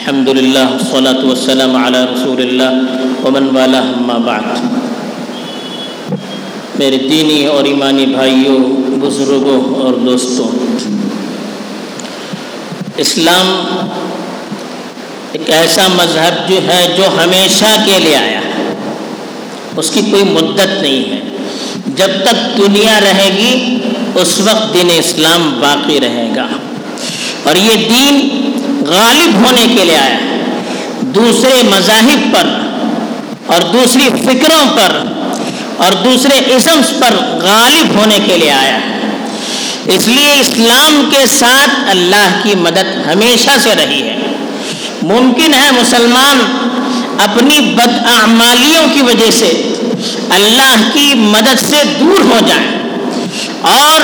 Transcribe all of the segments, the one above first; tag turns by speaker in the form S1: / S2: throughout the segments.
S1: الحمد لله والصلاة والسلام على رسول الله ومن والاه اما بعد میرے دینی اور ایمانی بھائیوں بزرگوں اور دوستوں اسلام ایک ایسا مذہب جو ہے جو ہمیشہ کے لیے آیا ہے اس کی کوئی مدت نہیں ہے جب تک دنیا رہے گی اس وقت دین اسلام باقی رہے گا اور یہ دین غالب ہونے کے لیے آیا۔ ہے دوسرے مذاہب پر اور دوسری فکروں پر اور دوسرے اسمس پر غالب ہونے کے لیے آیا۔ ہے اس لیے اسلام کے ساتھ اللہ کی مدد ہمیشہ سے رہی ہے۔ ممکن ہے مسلمان اپنی بد اعمالیوں کی وجہ سے اللہ کی مدد سے دور ہو جائیں اور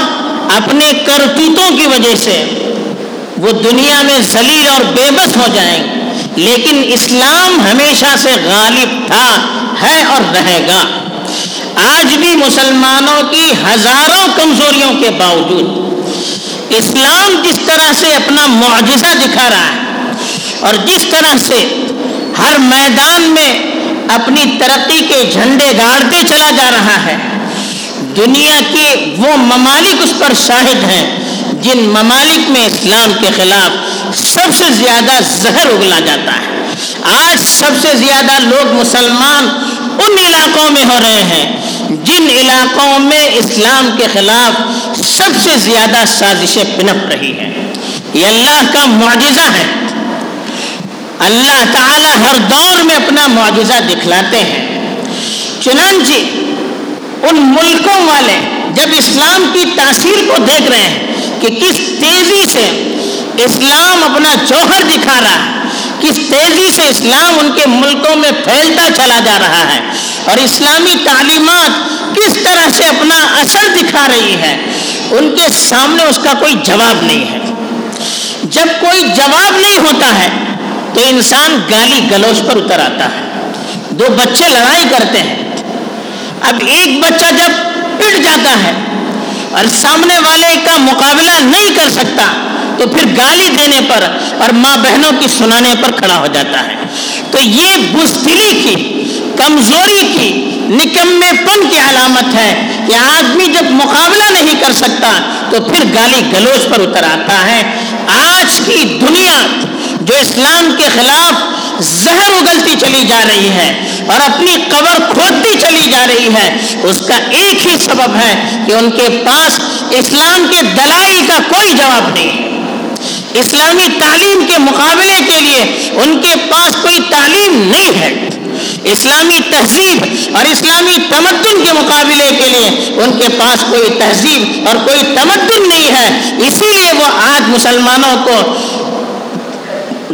S1: اپنے کرتوتوں کی وجہ سے وہ دنیا میں ذلیل اور بے بس ہو جائیں۔ گے لیکن اسلام ہمیشہ سے غالب تھا، ہے اور رہے گا۔ آج بھی مسلمانوں کی ہزاروں کمزوریوں کے باوجود اسلام جس طرح سے اپنا معجزہ دکھا رہا ہے اور جس طرح سے ہر میدان میں اپنی ترقی کے جھنڈے گاڑتے چلا جا رہا ہے، دنیا کے وہ ممالک اس پر شاہد ہیں۔ جن ممالک میں اسلام کے خلاف سب سے زیادہ زہر اگلا جاتا ہے۔ آج سب سے زیادہ لوگ مسلمان ان علاقوں میں ہو رہے ہیں جن علاقوں میں اسلام کے خلاف سب سے زیادہ سازشیں پنپ رہی ہیں۔ یہ اللہ کا معجزہ ہے۔ اللہ تعالی ہر دور میں اپنا معجزہ دکھلاتے ہیں۔ چنانچہ ان ملکوں والے جب اسلام کی تاثیر کو دیکھ رہے ہیں کہ کس تیزی سے اسلام اپنا جوہر دکھا رہا ہے، کس تیزی سے اسلام ان کے ملکوں میں پھیلتا چلا جا رہا ہے، اور اسلامی تعلیمات کس طرح سے اپنا اثر دکھا رہی ہے، ان کے سامنے اس کا کوئی جواب نہیں ہے۔ جب کوئی جواب نہیں ہوتا ہے، تو انسان گالی گلوچ پر اتر آتا ہے۔ دو بچے لڑائی کرتے ہیں۔ اب ایک بچہ جب پٹ جاتا ہے اور سامنے والے کا مقابلہ نہیں کر سکتا، تو پھر گالی دینے پر اور ماں بہنوں کی سنانے پر کھڑا ہو جاتا ہے۔ تو یہ بزدلی کی، کمزوری کی، نکمے پن کی علامت ہے کہ آدمی جب مقابلہ نہیں کر سکتا، تو پھر گالی گلوچ پر اتر آتا ہے۔ آج کی دنیا جو اسلام کے خلاف زہر اگلتی چلی جا رہی ہے اور اپنی قبر کھودتی چلی جا رہی ہے، اس کا ایک ہی سبب ہے کہ ان کے پاس اسلام کے دلائل کا کوئی جواب نہیں۔ اسلامی تعلیم کے مقابلے کے لیے ان کے پاس کوئی تعلیم نہیں ہے۔ اسلامی تہذیب اور اسلامی تمدن کے مقابلے کے لیے ان کے پاس کوئی تہذیب اور کوئی تمدن نہیں ہے۔ اسی لیے وہ آج مسلمانوں کو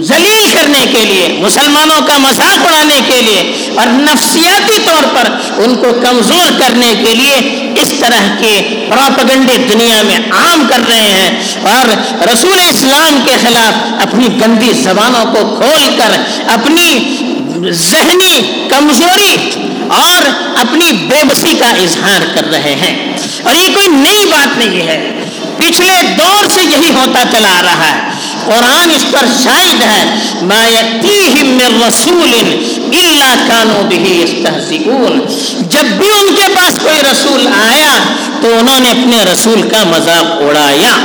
S1: ذلیل کرنے کے لیے، مسلمانوں کا مذاق اڑانے کے لیے اور نفسیاتی طور پر ان کو کمزور کرنے کے لیے اس طرح کے پراپگنڈے دنیا میں عام کر رہے ہیں اور رسول اسلام کے خلاف اپنی گندی زبانوں کو کھول کر اپنی ذہنی کمزوری اور اپنی بے بسی کا اظہار کر رہے ہیں۔ اور یہ کوئی نئی بات نہیں ہے۔ پچھلے دور سے یہی ہوتا چلا آ رہا ہے۔ قرآن اس پر شاہد ہے، ما یتیہم من رسول الا كانوا به يستهزئون۔ جب بھی ان کے پاس کوئی رسول آیا تو انہوں نے اپنے رسول کا مذاق اڑایا۔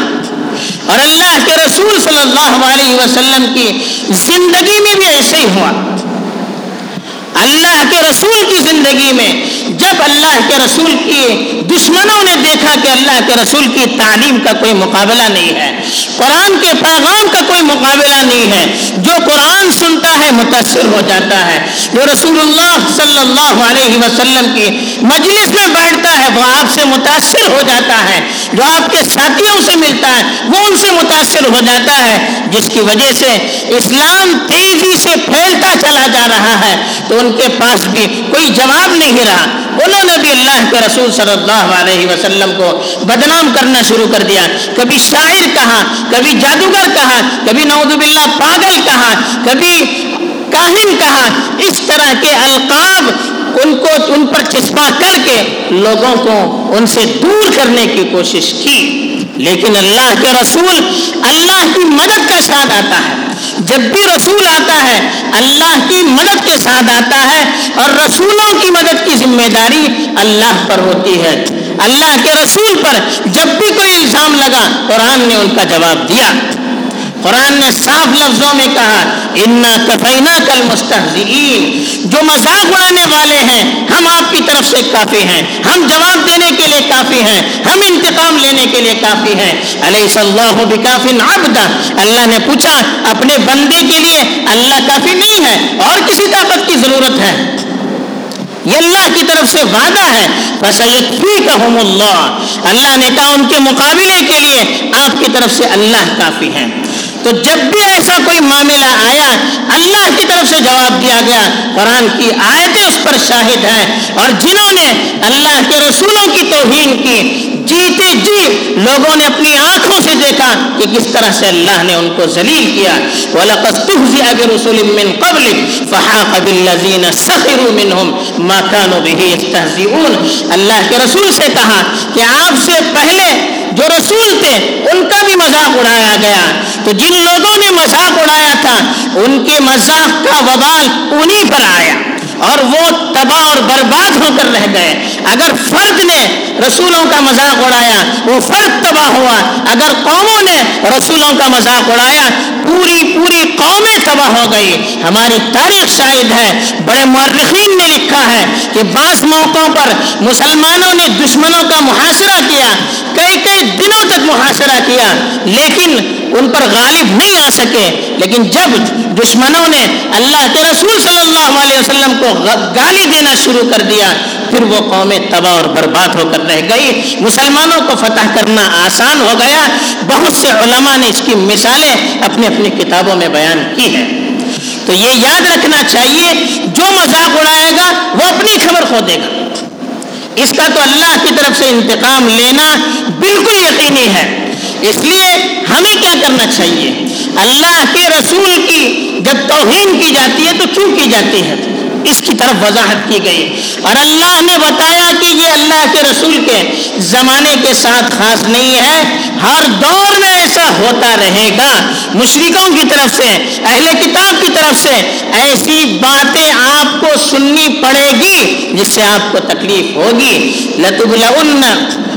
S1: اور اللہ کے رسول صلی اللہ علیہ وسلم کی زندگی میں بھی ایسے ہی ہوا۔ اللہ کے رسول کی زندگی میں جب اللہ کے رسول کی دشمنوں نے دیکھا کہ اللہ کے رسول کی تعلیم کا کوئی مقابلہ نہیں ہے، قرآن کے پیغام کا کوئی مقابلہ نہیں ہے، جو قرآن سنتا ہے متاثر ہو جاتا ہے۔ جو رسول اللہ صلی اللہ علیہ وسلم کی مجلس میں بیٹھتا ہے وہ سے متاثر ہو جاتا ہے، جو آپ کے ساتھیوں سے ملتا ہے، وہ ان سے متاثر ہو جاتا ہے، جس کی وجہ سے اسلام تیزی سے پھیلتا چلا جا رہا ہے۔ تو ان کے پاس بھی کوئی جواب نہیں رہا۔ انہوں نے بھی اللہ کے رسول صلی اللہ علیہ وسلم کو بدنام کرنا شروع کر دیا۔ کبھی شاعر کہا، کبھی جادوگر کہا، کبھی نعوذ باللہ پاگل کہا، کبھی کاہن کہا۔ اس طرح کے القاب ان کو ان پر چسپا کر کے لوگوں کو ان سے دور کرنے کی کوشش کی۔ لیکن اللہ کے رسول اللہ کی مدد کا ساتھ آتا ہے۔ جب بھی رسول آتا ہے، اللہ کی مدد کے ساتھ آتا ہے اور رسولوں کی مدد کی ذمہ داری اللہ پر ہوتی ہے۔ اللہ کے رسول پر جب بھی کوئی الزام لگا، قرآن نے ان کا جواب دیا۔ قرآن نے صاف لفظوں میں کہا، انا کفینا کل مستحزین جو مذاق اڑانے والے ہیں، ہم آپ کی طرف سے کافی ہیں، ہم جواب دینے کے لیے کافی ہیں، ہم انتقام لینے کے لیے کافی ہیں۔ علیہ صلاح بکافی عبدا اللہ نے پوچھا، اپنے بندے کے لیے اللہ کافی نہیں ہے، اور کسی طاقت کی ضرورت ہے؟ یہ اللہ کی طرف سے وعدہ ہے۔ بس اللہ اللہ نے کہا، ان کے مقابلے کے لیے آپ کی طرف سے اللہ کافی ہے تو جب بھی ایسا کوئی معاملہ آیا، اللہ کی طرف سے جواب دیا گیا۔ قرآن کی آیتیں اس پر شاہد ہیں۔ اور جنہوں نے اللہ کے رسولوں کی توہین کی، جیتے جی لوگوں نے اپنی آنکھوں سے دیکھا کہ کس طرح سے اللہ نے ان کو ذلیل کیا۔ وَلَقَدْ تُحْزِئَ بِرُسُلٍ مِّن قَبْلِكَ فَحَاقَ بِالَّذِينَ سَخِرُوا مِنْهُمْ مَا كَانُوا بِهِ يَسْتَهْزِئُونَ۔ اللہ کے رسول سے کہا کہ آپ سے پہلے جو رسول تھے، ان کا بھی مذاق اڑایا گیا۔ تو جن لوگوں نے مذاق اڑایا تھا، ان کے مذاق کا وبال انہیں پر آیا اور وہ تباہ اور برباد ہو کر رہ گئے۔ اگر فرد نے رسولوں کا مذاق اڑایا، وہ فرد تباہ ہوا۔ اگر قوموں نے رسولوں کا مذاق اڑایا، پوری پوری قومیں تباہ ہو گئی۔ ہماری تاریخ شاہد ہے، بڑے مورخین نے ہے کہ بعض موقعوں پر مسلمانوں نے دشمنوں کا محاصرہ کیا، کئی کئی دنوں تک محاصرہ کیا، لیکن ان پر غالب نہیں آ سکے۔ لیکن جب دشمنوں نے اللہ کے رسول صلی اللہ علیہ وسلم کو گالی دینا شروع کر دیا، پھر وہ قومیں تباہ اور برباد ہو کر رہ گئی۔ مسلمانوں کو فتح کرنا آسان ہو گیا۔ بہت سے علماء نے اس کی مثالیں اپنی اپنی کتابوں میں بیان کی ہے تو یہ یاد رکھنا چاہیے، جو مذاق اڑائے گا، وہ اپنی خبر کھو دے گا۔ اس کا تو اللہ کی طرف سے انتقام لینا بالکل یقینی ہے۔ اس لیے ہمیں کیا کرنا چاہیے؟ اللہ کے رسول کی جب توہین کی جاتی ہے تو کیوں کی جاتی ہے؟ اس کی طرف وضاحت کی گئی۔ اور اللہ نے بتایا کہ یہ اللہ کے رسول کے زمانے کے ساتھ خاص نہیں ہے۔ ہر دور میں ایسا ہوتا رہے گا۔ مشرقوں کی طرف سے، اہل کتاب کی طرف سے ایسی باتیں آپ کو سننی پڑے گی، جس سے آپ کو تکلیف ہوگی۔ لتبلغن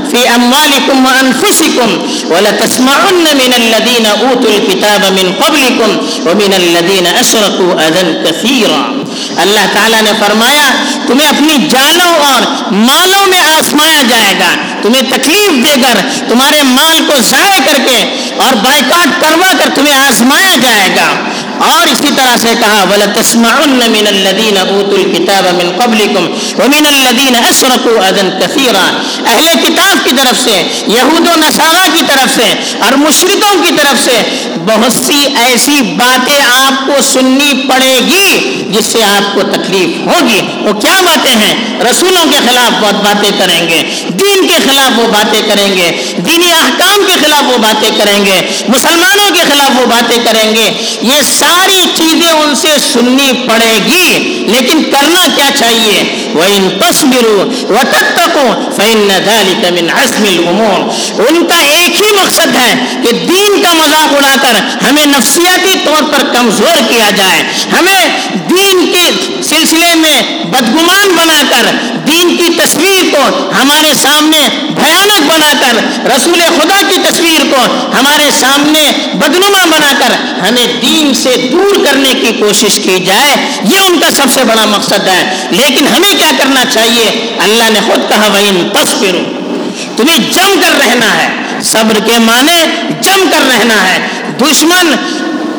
S1: في أموالكم وأنفسكم ولتسمعن من الذين أوتوا الكتاب من قبلكم ومن الذين أشركوا أذى كثيرا اللہ تعالیٰ نے فرمایا، تمہیں اپنی جانوں اور مالوں میں آسمایا جائے گا۔ تمہیں تکلیف دے کر، تمہارے مال کو ضائع کر کے اور بائیکاٹ کروا کر تمہیں آزمایا جائے گا۔ اور اسی طرح سے کہا، وَلَتَسْمَعُنَّ مِنَ الَّذِينَ أُوتُوا الْكِتَابَ مِنْ قَبْلِكُمْ وَمِنَ الَّذِينَ أَشْرَكُوا أَذًا كَثِيرًا۔ اہل کتاب کی طرف سے، یہود و نصارہ کی طرف سے اور مشرکوں کی طرف سے بہت سی ایسی باتیں آپ کو سننی پڑے گی جس سے آپ کو تکلیف ہوگی۔ وہ کیا باتیں ہیں؟ رسولوں کے خلاف بہت باتیں کریں گے، دین کے خلاف وہ باتیں کریں گے، دینی احکام کے خلاف وہ باتیں کریں گے، مسلمانوں کے خلاف وہ باتیں کریں گے۔ یہ ساری چیزیں ان سے سننی پڑے گی، لیکن کرنا کیا چاہیے؟ وہ ان تصویروں وہ تک من عزم الامور ان کا ایک ہی مقصد ہے کہ دین کا مذاق اڑا کر ہمیں نفسیاتی طور پر کمزور کیا جائے۔ ہمیں دین کے سلسلے میں بدگمان بنا کر، دین کی تصویر کو ہمارے سامنے بھیانک بنا کر، رسول خدا کی تصویر کو ہمارے سامنے بدنما بنا کر ہمیں دین سے دور کرنے کی کوشش کی جائے، یہ ان کا سب سے بڑا مقصد ہے۔ لیکن ہمیں کیا کرنا چاہیے؟ اللہ نے خود کہا وہ تصویر تمہیں جم کر رہنا ہے۔ صبر کے معنی جم کر رہنا ہے۔ دشمن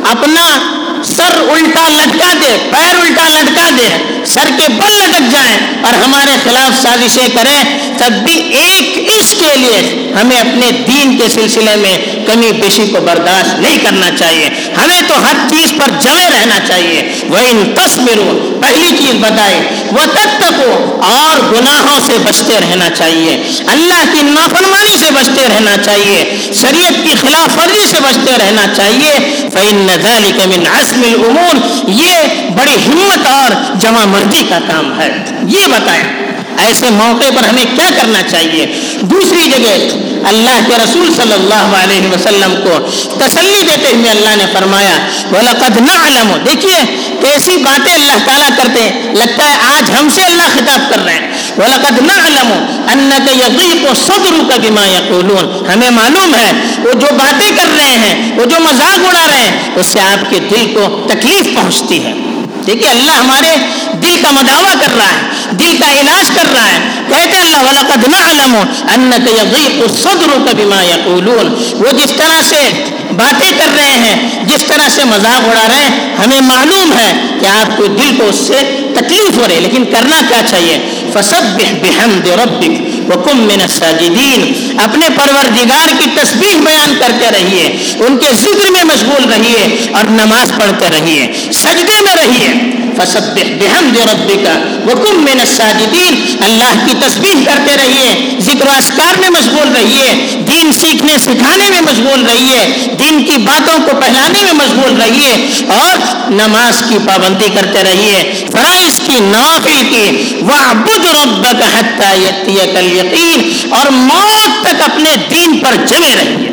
S1: اپنا سر الٹا لٹکا دے پیر الٹا لٹکا دے۔ سر کے بل لٹک جائیں اور ہمارے خلاف سازشیں کریں، تب بھی ایک اس کے لیے ہمیں اپنے دین کے سلسلے میں کمی بیشی کو برداشت نہیں کرنا چاہیے۔ ہمیں تو ہر چیز پر جمے رہنا چاہیے۔ وہ ان تصویروں پہلی چیز بتائے وہ تک تک اور گناہوں سے بچتے رہنا چاہیے۔ اللہ کی نافرمانی سے بچتے رہنا چاہیے۔ شریعت کی خلاف ورزی سے بچتے رہنا چاہیے۔ فَإِنَّ ذَلِكَ مِنْ عَزْمِ الْأُمُورِ، یہ بڑی ہمت اور جمع مرضی کا کام ہے۔ یہ بتائیں ایسے موقع پر ہمیں کیا کرنا چاہیے؟ دوسری جگہ اللہ کے رسول صلی اللہ علیہ وسلم کو تسلی دیتے ہوئے اللہ نے فرمایا، وَلَقَدْ نَعْلَمُ۔ دیکھیے، کیسی باتیں اللہ تعالیٰ کرتے ہیں۔ لگتا ہے آج ہم سے اللہ خطاب کر رہے ہیں۔ وَلَقَدْ نَعْلَمُ أَنَّكَ يَضِيقُ صَدْرُكَ بِمَا يَقُولُونَ۔ ہمیں معلوم ہے، وہ جو باتیں کر رہے ہیں، وہ جو مذاق اڑا رہے ہیں، اس سے آپ کے دل کو تکلیف پہنچتی ہے۔ دیکھیے اللہ ہمارے دل کا مداوع کر رہا ہے، دل کا علاج کر رہا ہے۔ کہتے اللہ، وَلَقَدْ نَعْلَمُ أَنَّكَ يَضِيقُ صَدْرُكَ بِمَا يَقُولُونَ۔ وہ جس طرح سے باتیں کر رہے ہیں، جس طرح سے مذاق اڑا رہے ہیں، ہمیں معلوم ہے کہ آپ کو دل کو اس سے تکلیف ہو رہی ہے، لیکن کرنا کیا چاہیے؟ فَسَبِّحْ بِحَمْدِ رَبِّكَ۔ وکم من السَّاجِدِينَ۔ اپنے پروردگار کی تسبیح بیان کرتے رہیے، ان کے ذکر میں مشغول رہیے اور نماز پڑھتے رہیے، سجدے میں رہیے۔ فسبح بحمد ربک وکم من الساجدین۔ اللہ کی تسبیح کرتے رہیے، ذکر و اسکار میں مشغول رہیے، دین سیکھنے، سکھانے میں مشغول رہیے، دین کی باتوں کو پہلانے میں مشغول رہیے، اور نماز کی پابندی کرتے رہیے، فرائض کی، نوافل کی، وعبد ربک حتی یتیک الیقین، اور موت تک اپنے دین پر جمے رہیے۔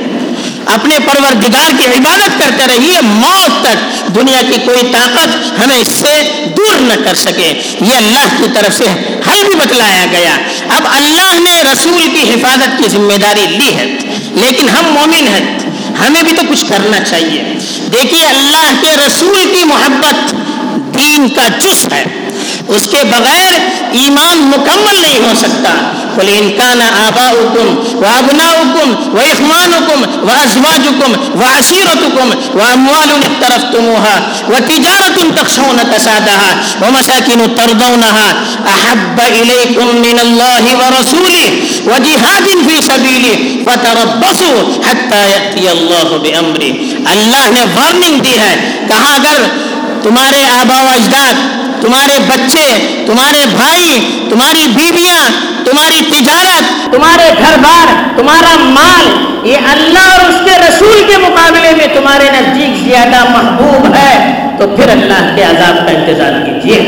S1: اپنے پروردگار کی عبادت کرتے رہیے موت تک دنیا کی کوئی طاقت ہمیں اس سے دور نہ کر سکے۔ یہ اللہ کی طرف سے حل بھی بتلایا گیا۔ اب اللہ نے رسول کی حفاظت کی ذمہ داری لی ہے، لیکن ہم مومن ہیں، ہمیں بھی تو کچھ کرنا چاہیے۔ دیکھیے، اللہ کے رسول کی محبت دین کا جس ہے۔ اس کے بغیر ایمان مکمل نہیں ہو سکتا۔ قل ان كان آباؤكم وابناؤكم واخوانكم وازواجكم وعشيرتكم واموال اقترفتموها وتجاره تخشون كسادها ومساكن ترضونها احب اليكم من الله ورسوله وجهاد في سبيله فتربصوا حتى ياتي الله بامره اللہ نے وارننگ دی ہے کہا اگر تمہارے آبا و اجداد تمہارے بچے، تمہارے بھائی، تمہاری بیویاں، تمہاری تجارت، تمہارے گھر بار تمہارا مال، یہ اللہ اور اس کے رسول کے مقابلے میں تمہارے نزدیک زیادہ محبوب ہے، تو پھر اللہ کے عذاب کا انتظار کیجیے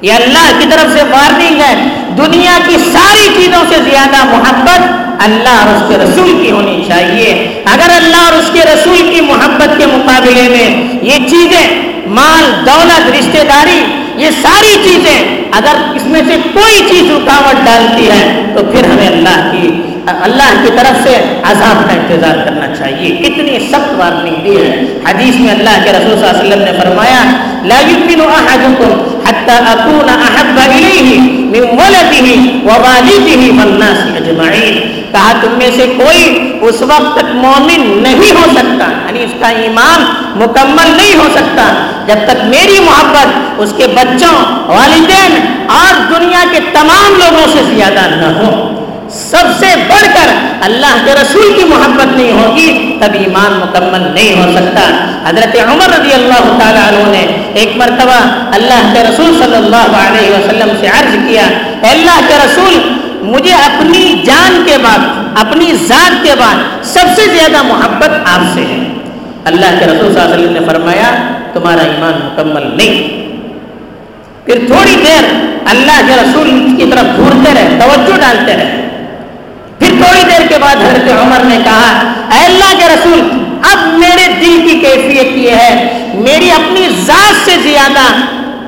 S1: یہ اللہ کی طرف سے وارننگ ہے، دنیا کی ساری چیزوں سے زیادہ محبت اللہ اور اس کے رسول کی ہونی چاہیے۔ اگر اللہ اور اس کے رسول کی محبت کے مقابلے میں یہ چیزیں، مال، دولت، رشتہ داری، یہ ساری چیزیں اگر اس میں سے کوئی چیز رکاوٹ ڈالتی ہے، تو پھر ہمیں اللہ کی اللہ کی طرف سے عذاب کا انتظار کرنا چاہیے۔ کتنی سخت وارننگ دی ہے۔ حدیث میں اللہ کے رسول صلی اللہ علیہ وسلم نے فرمایا، لا يؤمن احدكم حتى اكون احب اليه من ولده ووالده والناس اجمعين کہا، تم میں سے کوئی اس وقت تک مومن نہیں ہو سکتا۔ یعنی اس کا ایمان مکمل نہیں ہو سکتا۔ جب تک میری محبت اس کے بچوں، والدین اور دنیا کے تمام لوگوں سے زیادہ نہ ہو، سب سے بڑھ کر اللہ کے رسول کی محبت نہیں ہوگی، تب ایمان مکمل نہیں ہو سکتا۔ حضرت عمر رضی اللہ تعالیٰ عنہ نے ایک مرتبہ اللہ کے رسول صلی اللہ علیہ وسلم سے عرض کیا اللہ کے رسول مجھے اپنی جان کے بعد، اپنی ذات کے بعد سب سے زیادہ محبت آپ سے ہے۔ اللہ کے رسول صلی اللہ علیہ وسلم نے فرمایا، تمہارا ایمان مکمل نہیں۔ پھر تھوڑی دیر اللہ کے رسول کی طرف گھورتے رہے، توجہ ڈالتے رہے۔ پھر تھوڑی دیر کے بعد حضرت عمر نے کہا، اے اللہ کے رسول، اب میرے دل کی کیفیت یہ ہے، میری اپنی ذات سے زیادہ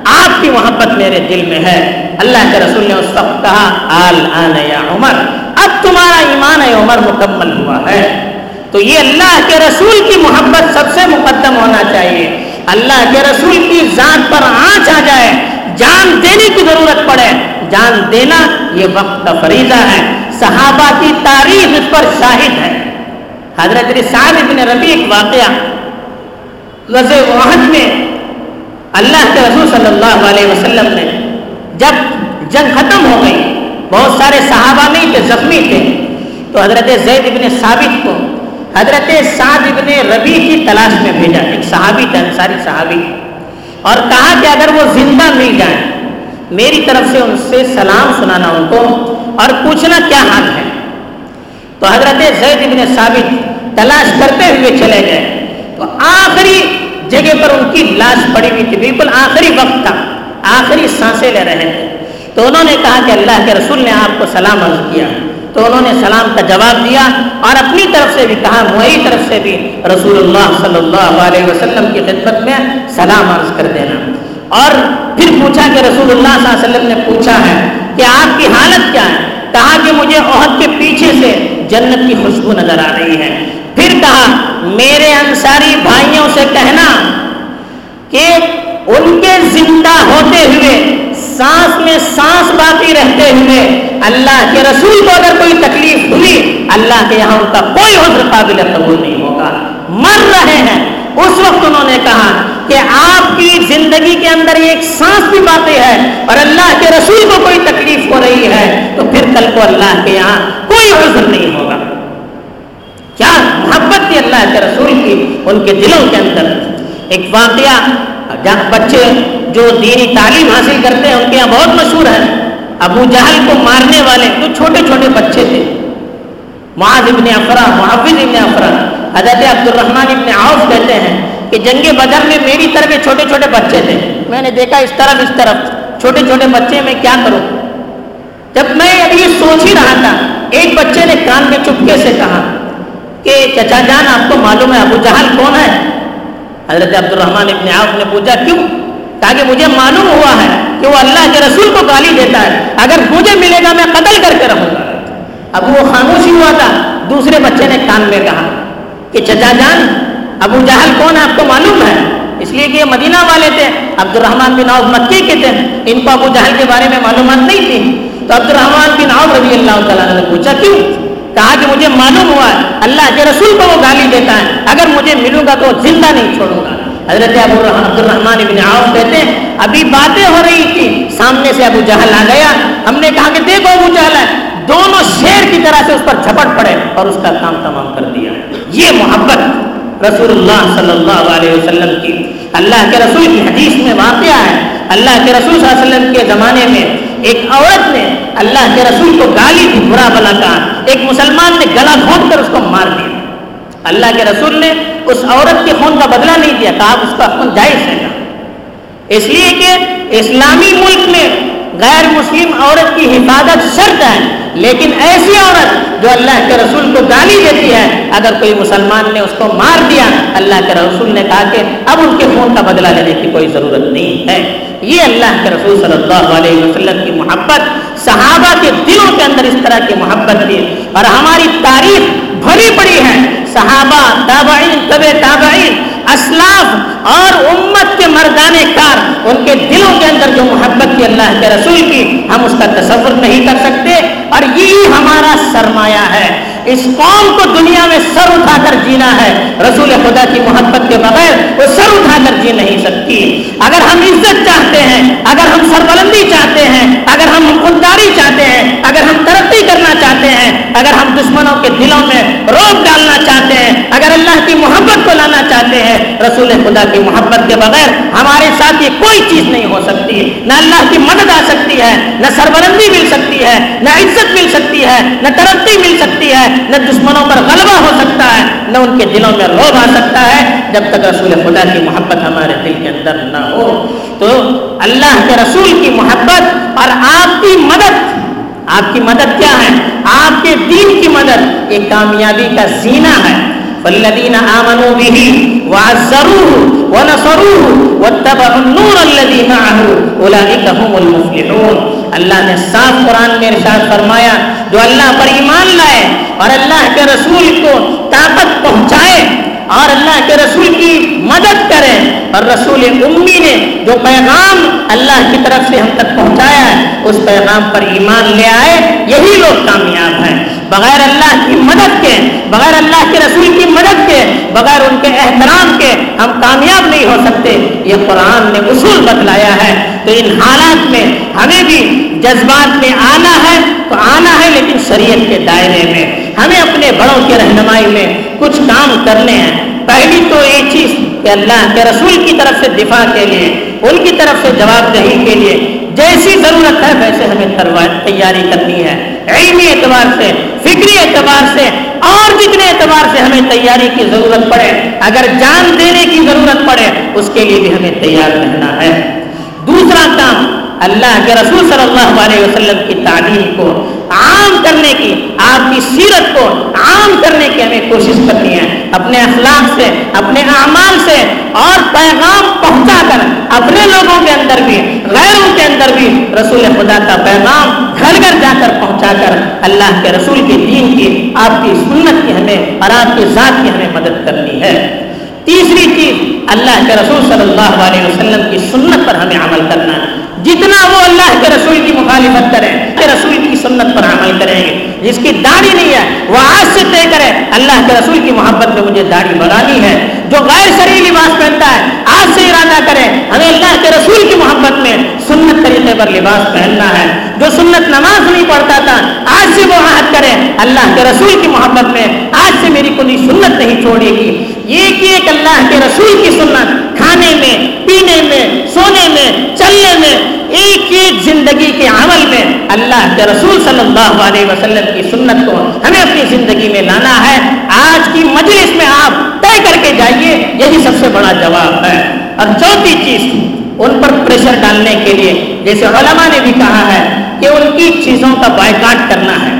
S1: آپ کی محبت میرے دل میں ہے۔ اللہ کے رسول نے اس وقت کہا، آل آن یا عمر، اب تمہارا ایمان ہے عمر مکمل ہوا ہے. تو یہ اللہ کے رسول کی محبت سب سے مقدم ہونا چاہیے۔ اللہ کے رسول کی ذات پر آنچ آ جائے، جان دینے کی ضرورت پڑے۔ جان دینا یہ وقت کا فریضہ ہے۔ صحابہ کی تاریخ اس پر شاہد ہے۔ حضرت رسال ابن ربی ایک واقعہ غزے وحد میں اللہ کے رسول صلی اللہ علیہ وسلم نے جب جنگ ختم ہو گئی، بہت سارے صحابہ نہیں تھے، زخمی تھے۔ تو حضرت زید ابن ثابت کو حضرت سعد ابن ربی کی تلاش میں بھیجا۔ ایک صحابی تھا انصاری صحابی۔ اور کہا کہ اگر وہ زندہ مل جائیں، میری طرف سے ان سے سلام سنانا ان کو اور پوچھنا کیا حال ہے۔ تو حضرت زید ابن ثابت تلاش کرتے ہوئے چلے گئے۔ تو آخری جگہ پر ان کی لاش پڑی ہوئی تھی، بالکل آخری وقت تھا۔ آخری سانسیں لے رہے تھے تو انہوں نے کہا کہ اللہ کے رسول نے آپ کو سلام عرض کیا۔
S2: تو انہوں نے سلام کا جواب دیا اور اپنی طرف سے بھی کہا میری طرف سے بھی رسول اللہ صلی اللہ علیہ وسلم کی خدمت میں سلام عرض کر دینا۔ اور پھر پوچھا کہ رسول اللہ صلی اللہ علیہ وسلم نے پوچھا ہے کہ آپ کی حالت کیا ہے؟ کہا کہ مجھے عہد کے پیچھے سے جنت کی خوشبو نظر آ رہی ہے۔ پھر کہا، میرے انصاری بھائیوں سے کہنا کہ ان کے زندہ میں سانس باقی رہتے ہوئے اللہ کے رسول کو اگر کوئی تکلیف ہوئی، اللہ کے یہاں ان کا کوئی عذر قابل قبول نہیں ہوگا۔ مر رہے ہیں۔ اس وقت انہوں نے کہا کہ آپ کی زندگی کے اندر ایک سانس بھی باقی ہے اور اللہ کے رسول کو کوئی تکلیف ہو رہی ہے تو پھر کل کو اللہ کے یہاں کوئی عذر نہیں ہوگا۔ کیا محبت تھی اللہ کے رسول کی ان کے دلوں کے اندر؟ ایک واقعہ بچے جو دینی تعلیم حاصل کرتے ہیں، ان کے یہاں بہت مشہور ہے ابو جہل کو مارنے والے جو چھوٹے چھوٹے بچے تھے۔ معاذ ابن افرا محافظ ابن افرا حضرت عبد الرحمان ابن عوف کہتے ہیں کہ جنگ بدر میں میری طرف چھوٹے چھوٹے بچے تھے۔ میں نے دیکھا اس طرف اس طرف۔ چھوٹے چھوٹے بچے میں کیا کروں؟ جب میں ابھی سوچ ہی رہا تھا، ایک بچے نے کان میں چپکے سے کہا کہ چچا جان، آپ کو معلوم ہے ابو جہل کون ہے؟ حضرت عبد الرحمان ابن عوف نے پوچھا، کیوں؟ تاکہ مجھے معلوم ہوا ہے کہ وہ اللہ کے رسول کو گالی دیتا ہے۔ اگر مجھے ملے گا میں قتل کر کے رہوں گا۔ اب وہ خاموشی ہوا تھا۔ دوسرے بچے نے کان میں کہا کہ چچا جان، ابو جہل کون ہے؟ آپ کو معلوم ہے۔ اس لیے کہ یہ مدینہ والے تھے۔ عبد الرحمان بن عوف مکی کے تھے۔ ان کو ابو جہل کے بارے میں معلومات نہیں تھی۔ تو عبد الرحمان بن عوف رضی اللہ تعالیٰ نے پوچھا، کیوں؟ کہا کہ مجھے معلوم ہوا ہے، اللہ کے رسول کو وہ گالی دیتا ہے۔ اگر مجھے ملوں گا تو زندہ نہیں چھوڑوں گا۔ حضرت ابو عبد الرحمان بن عوف کہتے ہیں، ابھی باتیں ہو رہی تھی، سامنے سے ابو جہل آ گیا۔ ہم نے کہا کہ دیکھو ابو جہل ہے، دونوں شیر کی طرح سے اس پر جھپٹ پڑے اور اس کا کام تمام کر دیا یہ محبت رسول اللہ صلی اللہ علیہ وسلم کی۔ اللہ کے رسول کی حدیث میں واقعہ ہے، اللہ کے رسول صلی اللہ علیہ وسلم کے زمانے میں ایک عورت نے اللہ کے رسول کو گالی دی، برا بلا کہا۔ ایک مسلمان نے گلا گھونٹ کر اس کو مار دیا۔ اللہ کے رسول نے اس عورت کے خون کا بدلہ نہیں دیا، کہا اس کا خون جائز ہے۔ اس لیے کہ اسلامی ملک میں غیر مسلم عورت کی حفاظت شرط ہے، لیکن ایسی عورت جو اللہ کے رسول کو گالی دیتی ہے، اگر کوئی مسلمان نے اس کو مار دیا، اللہ کے رسول نے کہا کہ اب ان کے خون کا بدلہ لینے کی کوئی ضرورت نہیں ہے۔ یہ اللہ کے رسول صلی اللہ علیہ وسلم کی محبت، صحابہ کے دلوں کے اندر اس طرح کی محبت تھی۔ اور ہماری تاریخ بھری پڑی ہے۔ صحابہ، تابعین طب تابعین اسلاف اور امت کے مردانے کار، ان کے دلوں کے اندر جو محبت کی اللہ کے رسول کی، ہم اس کا تصور نہیں کر سکتے اور یہی ہمارا سرمایہ ہے۔ اس قوم کو دنیا میں سر اٹھا کر جینا ہے۔ رسول خدا کی محبت کے بغیر وہ سر اٹھا کر جی نہیں سکتی۔ اگر ہم عزت چاہتے ہیں، اگر ہم سربلندی چاہتے ہیں، اگر ہم خودداری چاہتے ہیں، اگر ہم ترقی کرنا چاہتے ہیں، اگر ہم دشمنوں کے دلوں میں روک ڈالنا چاہتے ہیں، اگر اللہ کی محبت کو لانا چاہتے ہیں، رسول خدا کی محبت کے بغیر ہمارے ساتھ یہ کوئی چیز نہیں ہو سکتی۔ نہ اللہ کی مدد آ سکتی ہے، نہ سربلندی مل سکتی ہے، نہ عزت مل سکتی ہے، نہ ترقی مل سکتی ہے۔ نہ دشمنوں پر غلبہ ہو سکتا ہے، نہ ان کے دلوں میں روب آ سکتا ہے، جب تک رسول خدا کی محبت ہمارے دل کے اندر نہ ہو۔ تو اللہ کے رسول کی محبت اور آپ کی مدد، آپ کی مدد کیا ہے؟ آپ کے دین کی مدد۔ یہ کامیابی کا زینہ ہے۔ فالذین آمنوا به وعزروه ونصروه واتبعوا النور الذي معه اولئک هم المفلحون اللہ نے صاف قرآن میں ارشاد فرمایا، جو اللہ پر ایمان لائے اور اللہ کے رسول کو طاقت پہنچائے اور اللہ کے رسول کی مدد کرے اور رسول امی نے جو پیغام اللہ کی طرف سے ہم تک پہنچایا ہے، اس پیغام پر ایمان لے آئے، یہی لوگ کامیاب ہیں۔ بغیر اللہ کی مدد کے، بغیر اللہ کے رسول کی مدد کے، بغیر ان کے احترام کے ہم کامیاب نہیں ہو سکتے۔ یہ قرآن نے اصول بتلایا ہے۔ تو ان حالات میں ہمیں بھی جذبات میں آنا ہے تو آنا ہے، لیکن شریعت کے دائرے میں۔ ہمیں اپنے بڑوں کی رہنمائی میں کچھ کام کرنے ہیں۔ پہلی تو یہ چیز کہ اللہ کے رسول کی طرف سے دفاع کے لیے، ان کی طرف سے جواب دہی کے لیے۔ جیسی ضرورت ہے، ویسے ہمیں تیاری کرنی ہے۔ علمی اعتبار سے، فکری اعتبار سے، اور جتنے اعتبار سے ہمیں تیاری کی ضرورت پڑے، اگر جان دینے کی ضرورت پڑے، اس کے لیے بھی ہمیں تیار رہنا ہے۔ دوسرا کام، اللہ کے رسول صلی اللہ علیہ وسلم کی تعلیم کو عام کرنے کی آپ کی سیرت کو عام کرنے کی ہمیں کوشش کرنی ہے۔ اپنے اخلاق سے، اپنے اعمال سے اور پیغام پہنچا کر اپنے لوگوں کے اندر بھی، غیروں کے اندر بھی رسول خدا کا پیغام گھر گھر جا کر پہنچا کر اللہ کے رسول کے دین کی، آپ کی سنت کی ہمیں اور آپ کی ذات کی ہمیں مدد کرنی ہے۔ تیسری چیز، اللہ کے رسول صلی اللہ علیہ وسلم کی سنت پر ہمیں عمل کرنا۔ ہے جتنا وہ اللہ کے رسول کی مخالفت کریں کہ رسول کی سنت پر عمل کریں گے۔ جس کی داڑھی نہیں ہے، وہ آج سے طے کرے، اللہ کے رسول کی محبت میں مجھے داڑھی بنانی ہے۔ جو غیر شرعی لباس پہنتا ہے، آج سے ارادہ کرے، ہمیں اللہ کے رسول کی محبت میں سنت طریقے پر لباس پہننا ہے۔ جو سنت نماز نہیں پڑھتا تھا، آج سے وہ عہد کرے، اللہ کے رسول کی محبت میں آج سے میری کوئی سنت نہیں چھوڑے گی۔ ایک ایک اللہ کے رسول کی سنت کھانے میں، پینے میں، سونے میں، چلنے میں، ایک ایک زندگی کے عمل میں اللہ کے رسول صلی اللہ علیہ وسلم کی سنت کو ہمیں اپنی زندگی میں لانا ہے۔ آج کی مجلس میں آپ طے کر کے جائیے، یہی سب سے بڑا جواب ہے۔ اور چوتھی چیز، ان پر پریشر ڈالنے کے لیے، جیسے علماء نے بھی کہا ہے کہ ان کی چیزوں کا بائیکاٹ کرنا ہے۔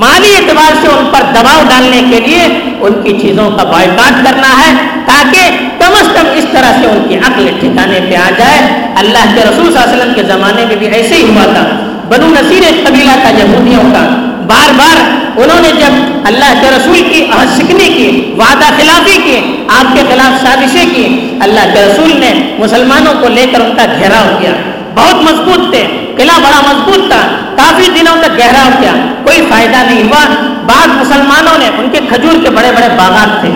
S2: مالی اعتبار سے ان پر دباؤ ڈالنے کے لیے ان کی چیزوں کا بائیکاٹ کرنا ہے تاکہ کم از کم اس طرح سے ان کی عقل ٹھکانے پہ آ جائے۔ اللہ کے رسول صلی اللہ علیہ وسلم کے زمانے میں بھی ایسے ہی ہوا تھا۔ بنو نصیر قبیلہ کا یہودیوں کا۔ بار بار انہوں نے جب اللہ کے رسول کی سکنی کی، وعدہ خلافی کی، آپ کے خلاف سازشیں کی، اللہ کے رسول نے مسلمانوں کو لے کر ان کا گھیراؤ کیا۔ بہت مضبوط تھے۔ قلعہ بڑا مضبوط تھا۔ کافی دنوں تک گہراؤ کیا۔ کوئی فائدہ نہیں ہوا۔ بعض مسلمانوں نے ان کے کھجور کے بڑے بڑے باغات تھے۔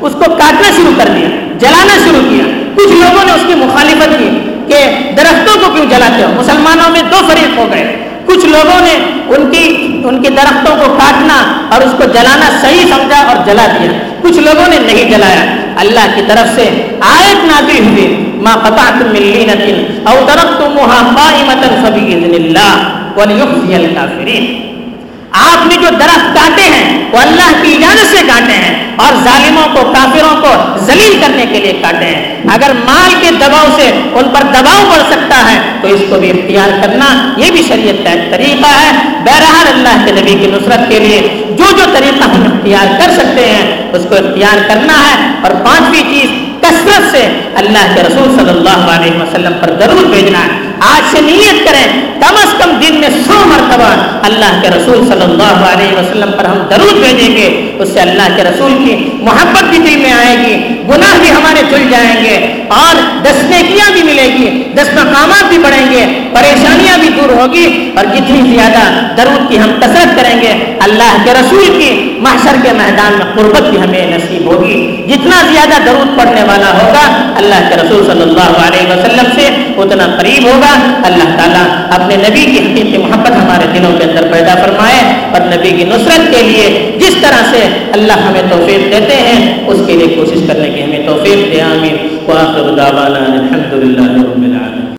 S2: اس کو کاٹنا شروع کر دیا، جلانا شروع کیا۔ کچھ لوگوں نے اس کی مخالفت کی کہ درختوں کو کیوں جلاتے ہو؟ مسلمانوں میں دو فریق ہو گئے۔ کچھ لوگوں نے ان کی، ان کے درختوں کو کاٹنا اور اس کو جلانا صحیح سمجھا اور جلا دیا۔ کچھ لوگوں نے نہیں جلایا۔ اللہ کی طرف سے آیت نازل ہوئی. ما قطعتم من لینت او ترکتموها قائمتا فبإذن اللہ وليخزي الكافرین آپ نے جو درخت کاٹے ہیں وہ اللہ کی اجازت سے کاٹے ہیں اور ظالموں کو، کافروں کو ذلیل کرنے کے لیے کاٹے ہیں۔ اگر مال کے دباؤ سے ان پر دباؤ پڑ سکتا ہے تو اس کو بھی اختیار کرنا یہ بھی شریعت کا ایک طریقہ ہے۔ بہرحال اللہ کے نبی کی نصرت کے لیے جو جو طریقہ ہم اختیار کر سکتے ہیں، اس کو اختیار کرنا ہے۔ اور پانچویں چیز، کثرت سے اللہ کے رسول صلی اللہ علیہ وسلم پر ضرور بھیجنا ہے۔ آج سے نیت کریں، کم دن میں سو مرتبہ اللہ کے رسول صلی اللہ علیہ وسلم پر ہم درود بھیجیں گے، اس سے اللہ کے رسول کی محبت بھی دل میں آئے گی، گناہ بھی ہمارے دھل جائیں گے، اور دس نیکیاں بھی ملے گی دس مقامات بھی بڑھیں گے، پریشانیاں بھی دور ہوگی، اور جتنی زیادہ درود کی ہم کثرت کریں گے، اللہ کے رسول کی محشر کے میدان میں قربت بھی ہمیں نصیب ہوگی۔ جتنا زیادہ درود پڑھنے والا ہوگا، اللہ کے رسول صلی اللہ علیہ وسلم سے اتنا قریب ہوگا۔ اللہ تعالیٰ اپنے نبی کی حقیقی محبت ہمارے دلوں کے اندر پیدا فرمائے اور نبی کی نصرت کے لیے جس طرح سے اللہ ہمیں توفیق دیتے ہیں، اس کے لیے کوشش کرنے کی ہمیں توفیق دے، آمین۔ وآخر دعوانا الحمد للہ رب العالمين